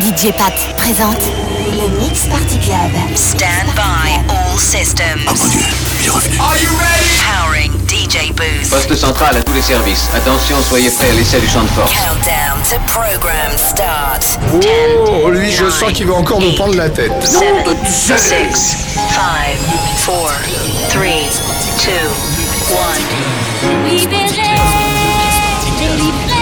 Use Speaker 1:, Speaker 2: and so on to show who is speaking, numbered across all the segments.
Speaker 1: DJ Pat présente le Mix Party Club.
Speaker 2: Stand by all systems.
Speaker 3: Oh mon dieu, il est revenu.
Speaker 4: Are you ready?
Speaker 2: Powering DJ Booth.
Speaker 5: Poste central à tous les services. Attention, soyez prêts à l'essai du champ de force.
Speaker 2: Countdown to program start.
Speaker 4: Oh, lui, je sens qu'il va encore nous prendre la tête.
Speaker 2: 7, 6, 5, 4, 3, 2, 1.
Speaker 6: Libéré, délivré,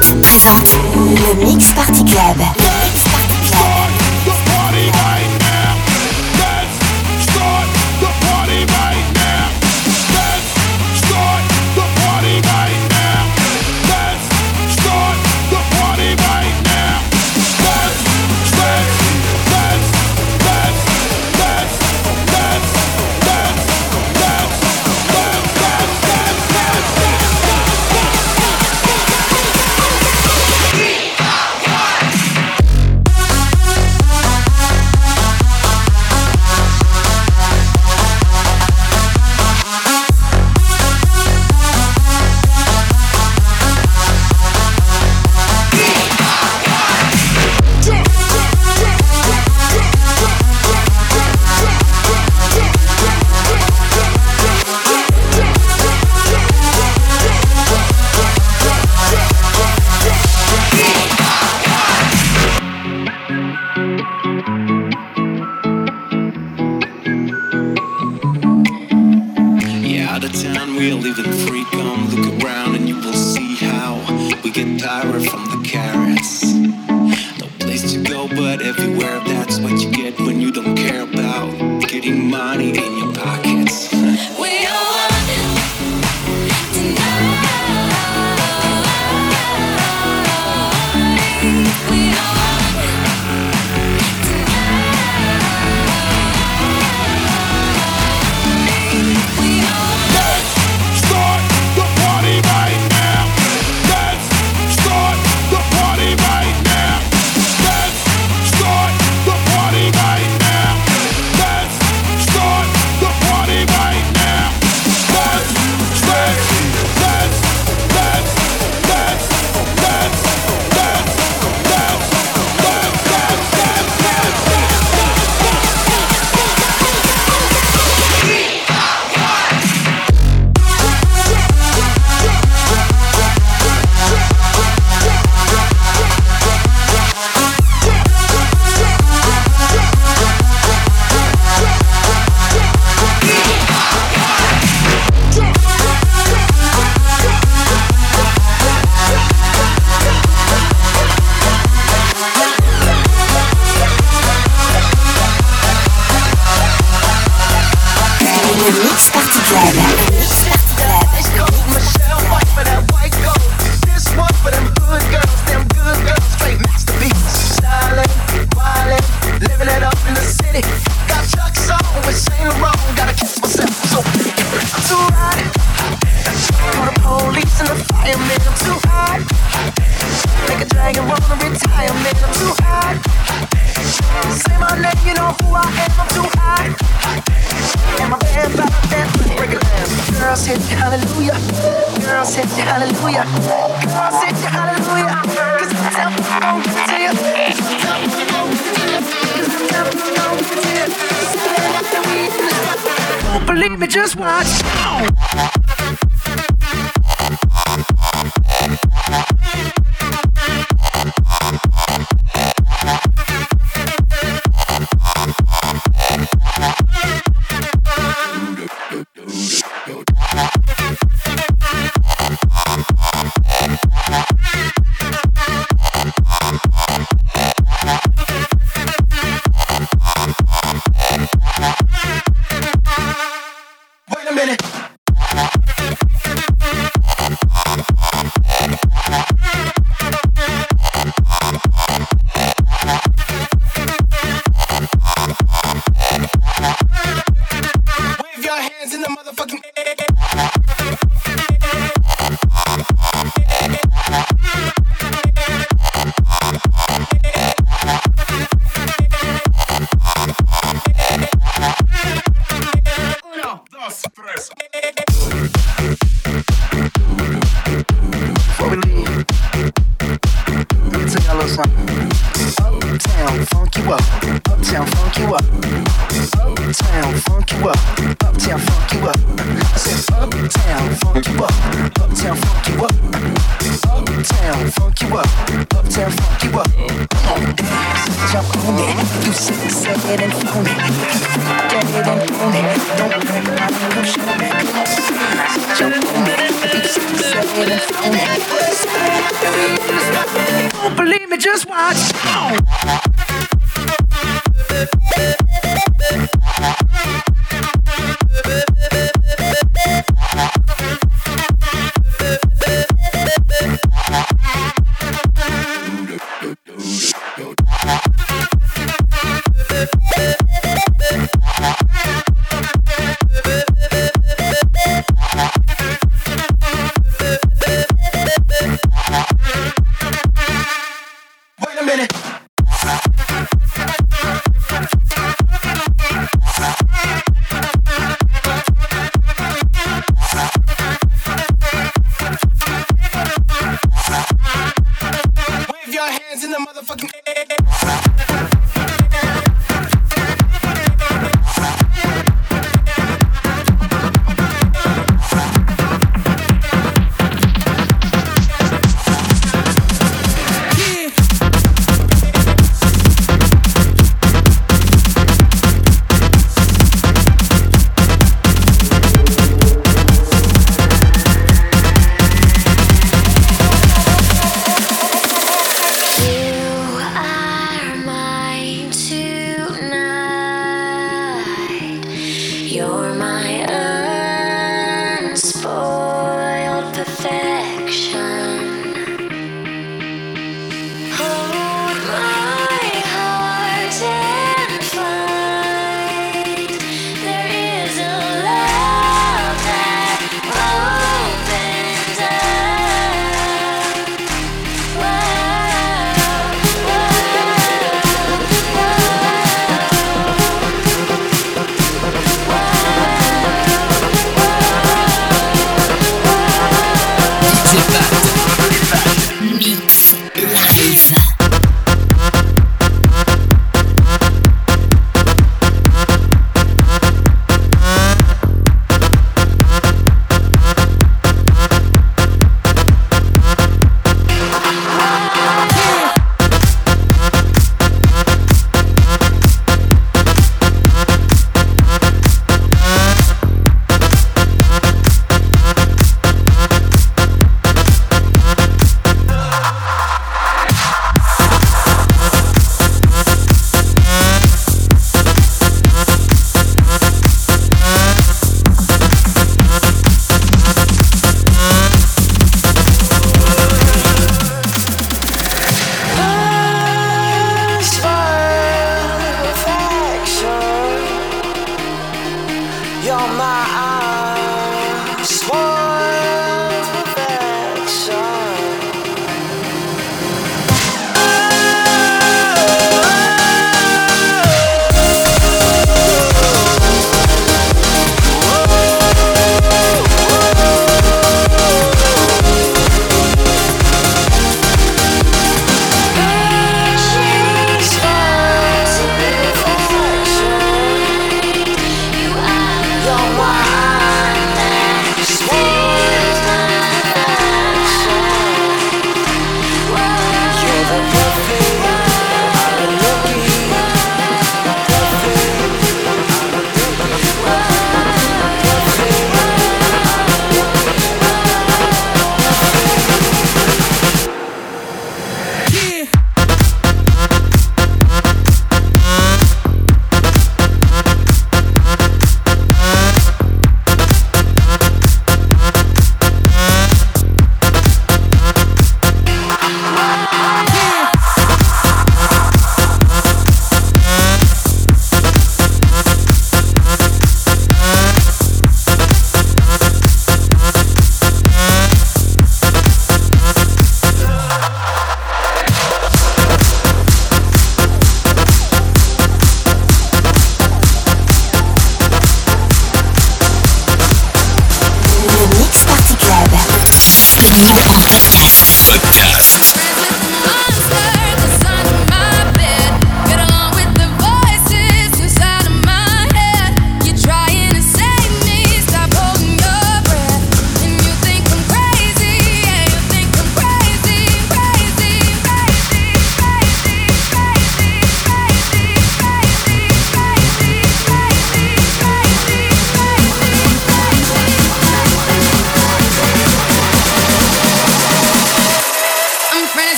Speaker 6: le
Speaker 1: Mix Party Club.
Speaker 3: Me just watch.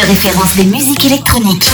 Speaker 7: De
Speaker 8: référence des musiques électroniques.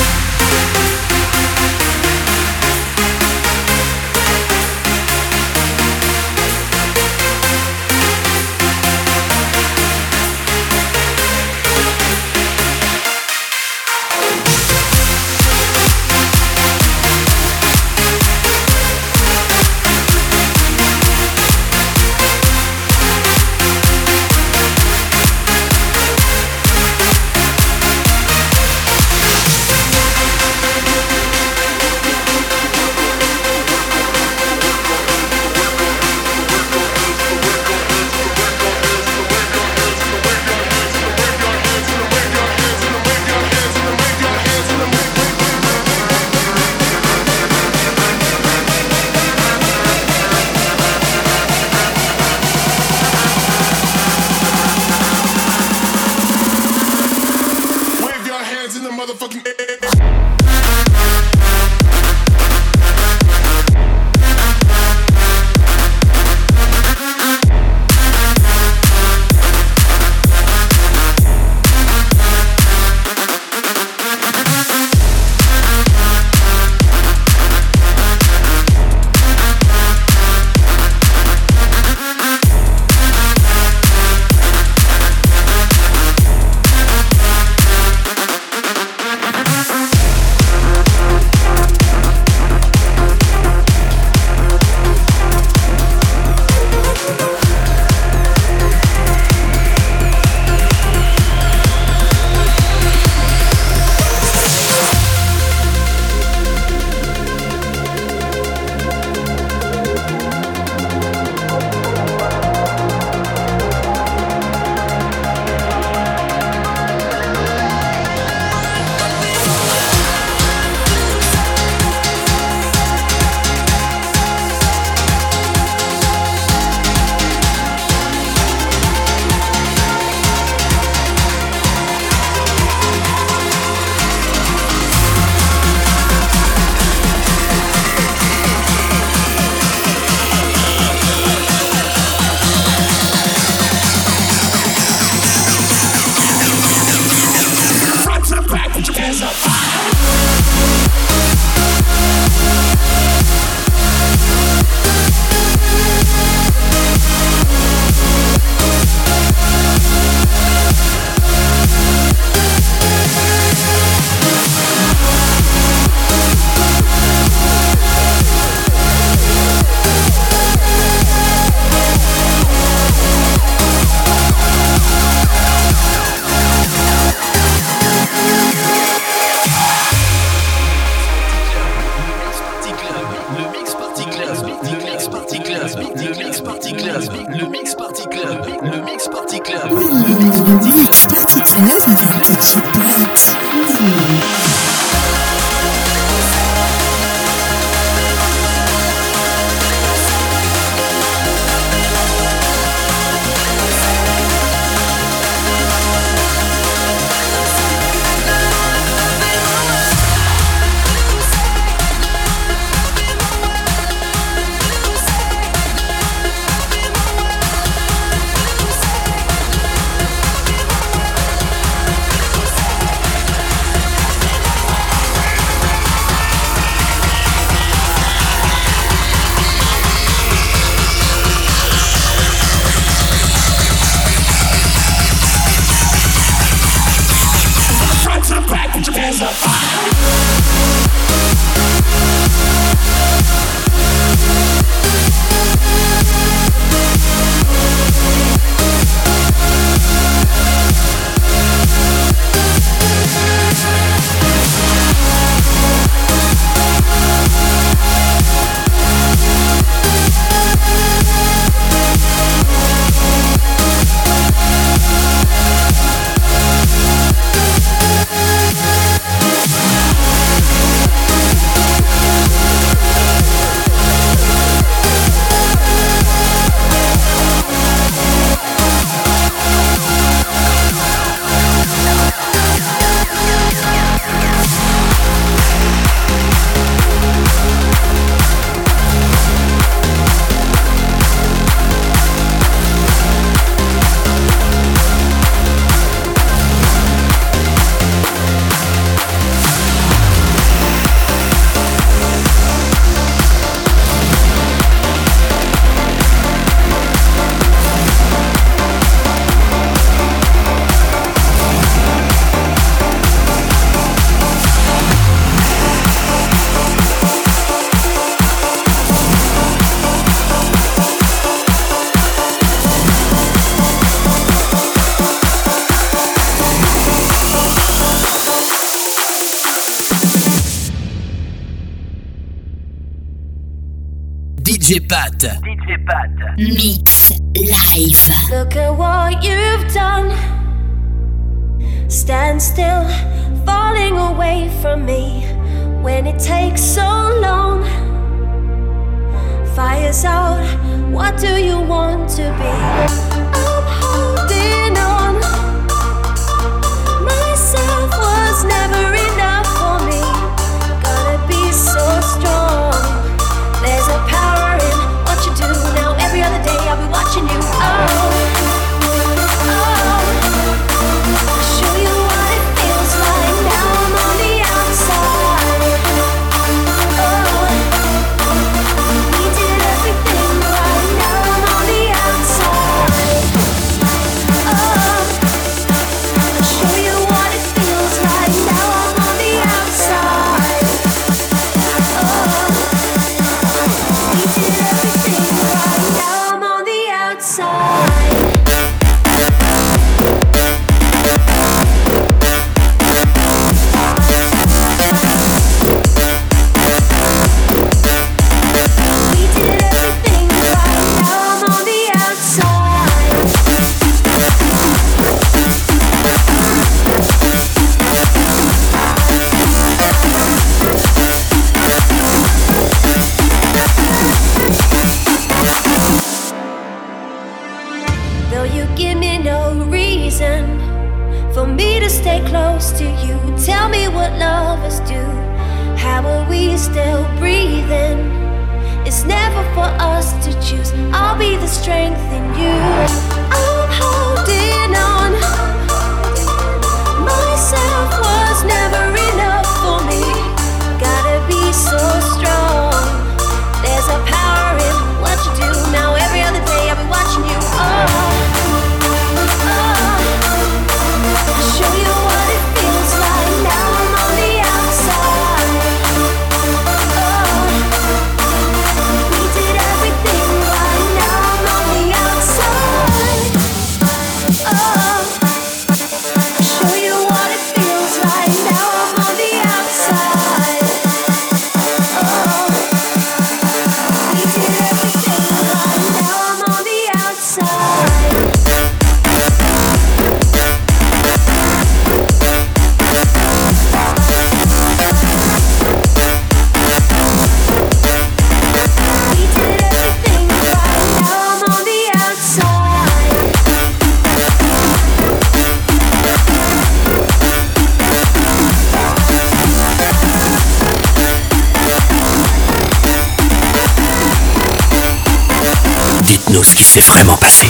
Speaker 3: ce qui s'est vraiment passé.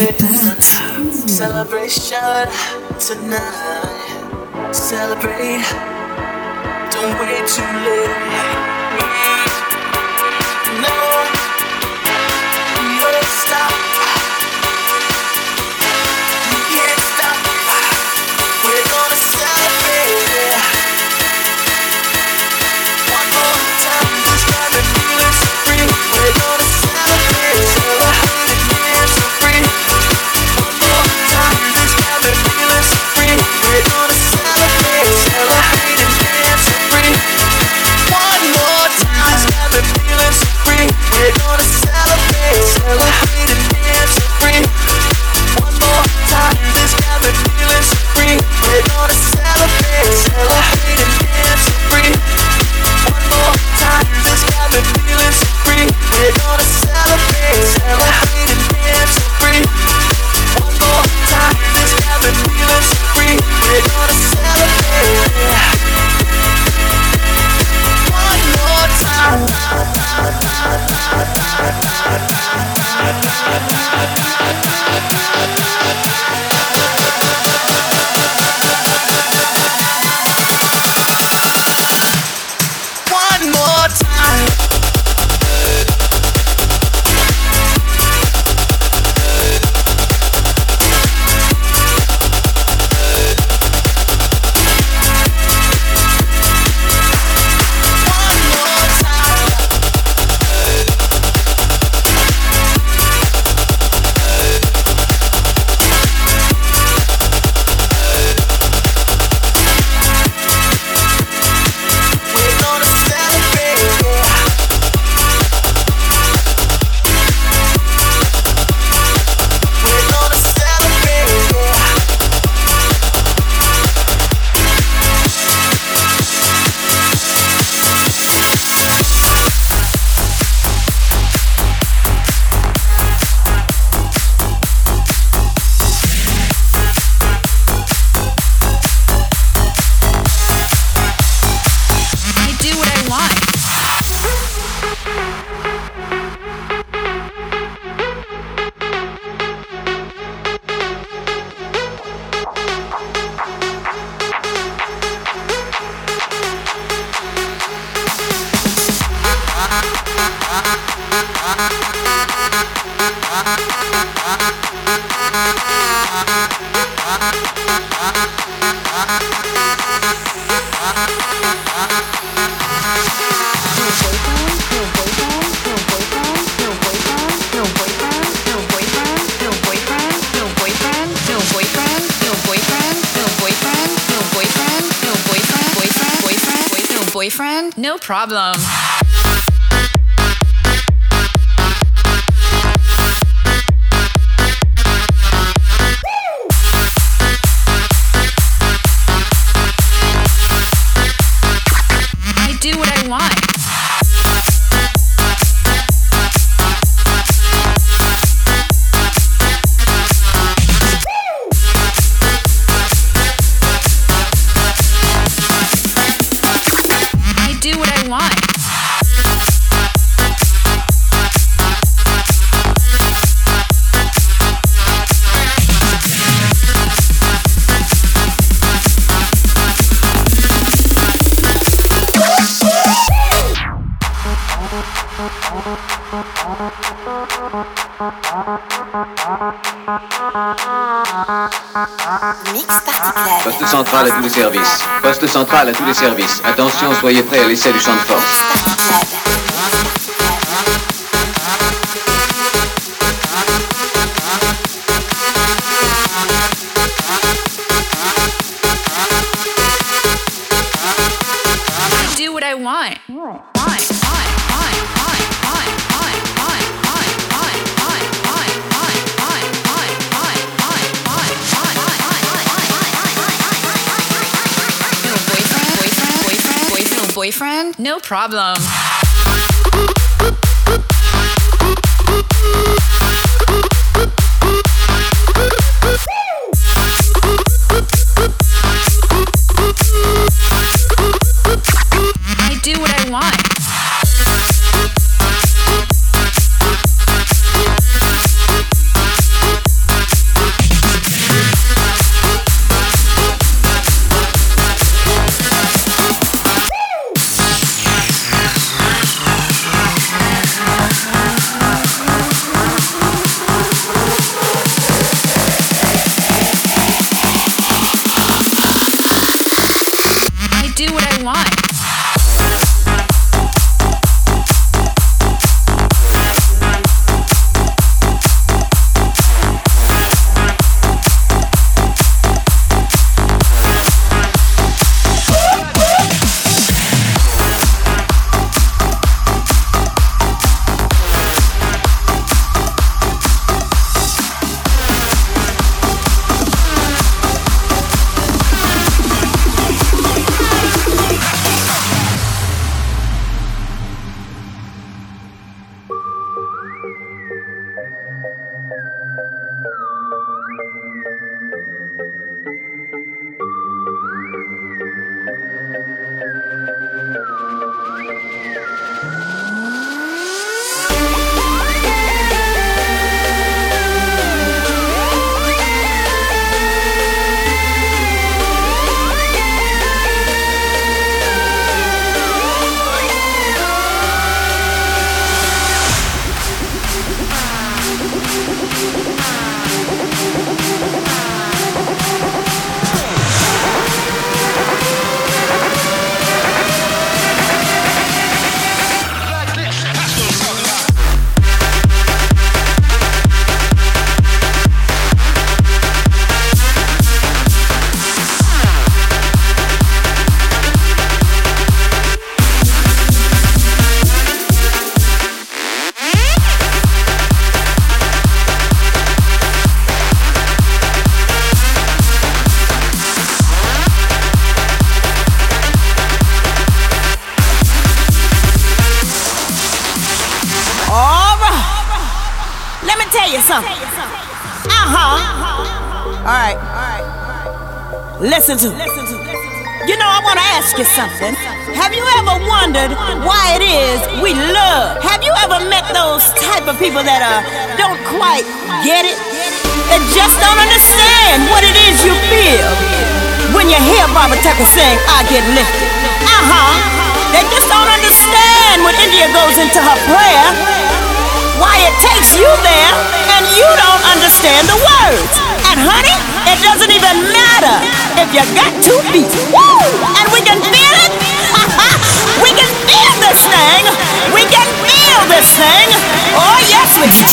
Speaker 7: it.
Speaker 9: Celebration tonight. Celebrate.
Speaker 3: Don't wait too late.
Speaker 5: centrale à tous les services. Poste central à tous les services. Attention, soyez prêts à l'essai du champ de force.
Speaker 10: problem.
Speaker 11: Listen to. You know, I want to ask you something. Have you ever wondered why it is we love? Have you ever met those type of people that uh, don't quite get it? That just don't understand what it is you feel when you hear Barbara Tucker sing, I get lifted. Uh huh. They just don't understand when India goes into her prayer, why it takes you there and you don't understand the words. And honey, it doesn't even matter if you got two feet. Woo! And we can feel it. we can feel this thing. We can feel this thing. Oh yes, we can.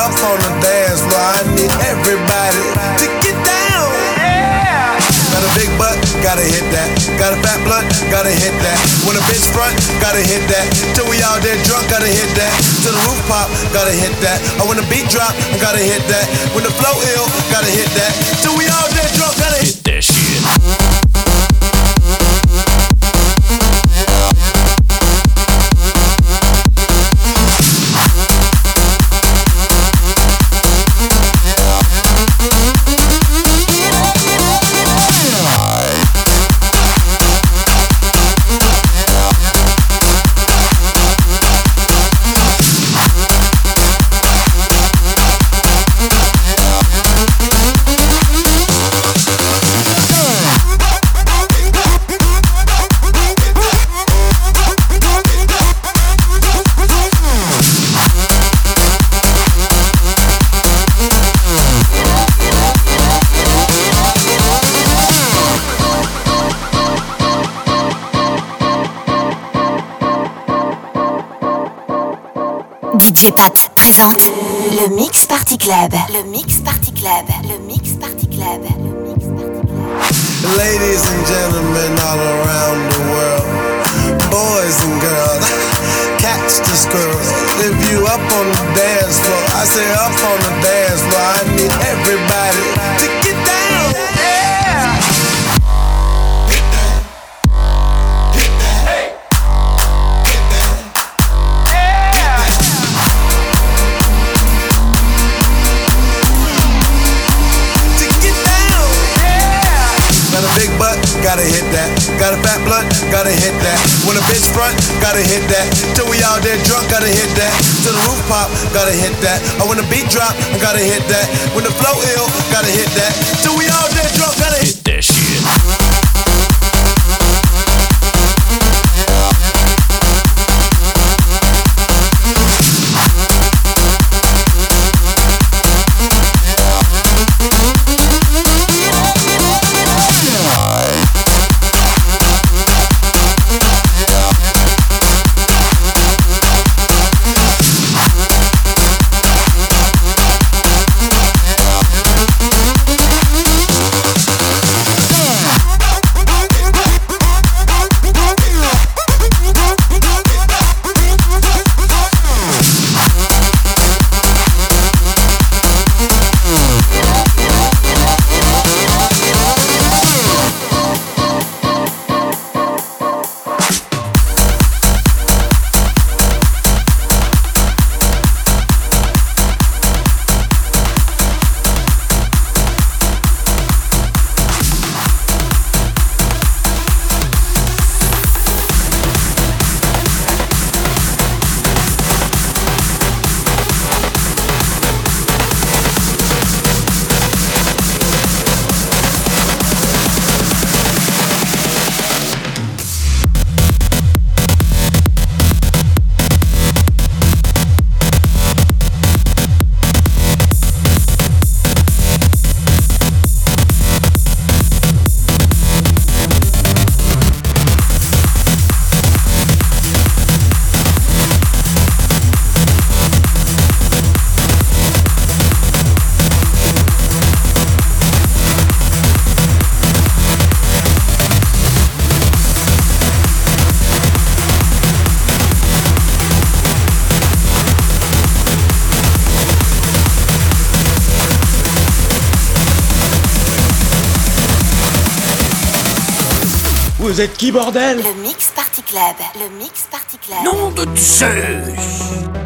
Speaker 12: Up on the dance floor. I need everybody to get down. Yeah. Got a big butt, gotta hit that. Got a fat blunt, gotta hit that. When a bitch front, gotta hit that. Till we all dead drunk, gotta hit that. Till the roof pop, gotta hit that. Or when the beat drop, gotta hit that. When the flow ill, gotta hit that. Till we all dead drunk, gotta hit
Speaker 7: that shit.
Speaker 1: DJ Pat présente le Mix Party Club. Le Mix Party Club. Le Mix Party Club. Le Mix Party Club.
Speaker 12: Ladies and gentlemen all When a bitch front, gotta hit that. Till we all dead drunk, gotta hit that. Till the roof pop, gotta hit that. Or when the beat drop, gotta hit that. When the flow ill, gotta hit that. Till we all dead drunk, gotta hit
Speaker 7: that
Speaker 13: vous êtes qui, bordel?
Speaker 1: Le Mix Party Club. Le Mix Party Club.
Speaker 13: Nom de Zeus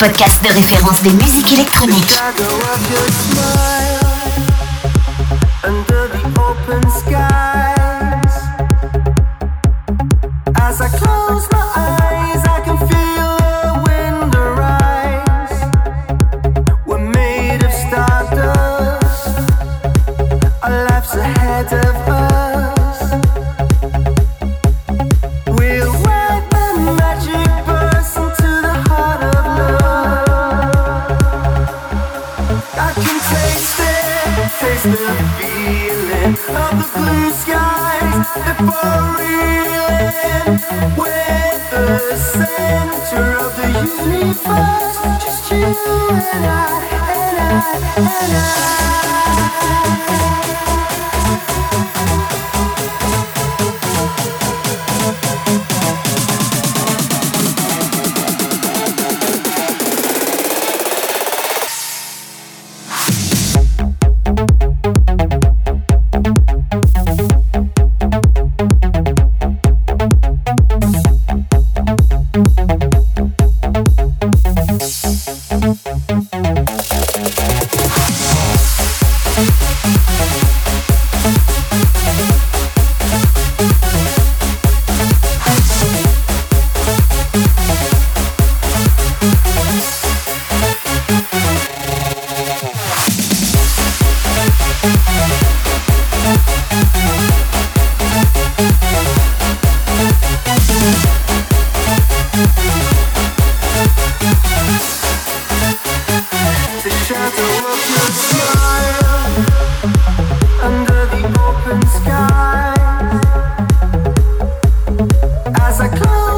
Speaker 1: podcast de référence des musiques électroniques.
Speaker 3: and I, and I, and
Speaker 1: I. as
Speaker 8: I close.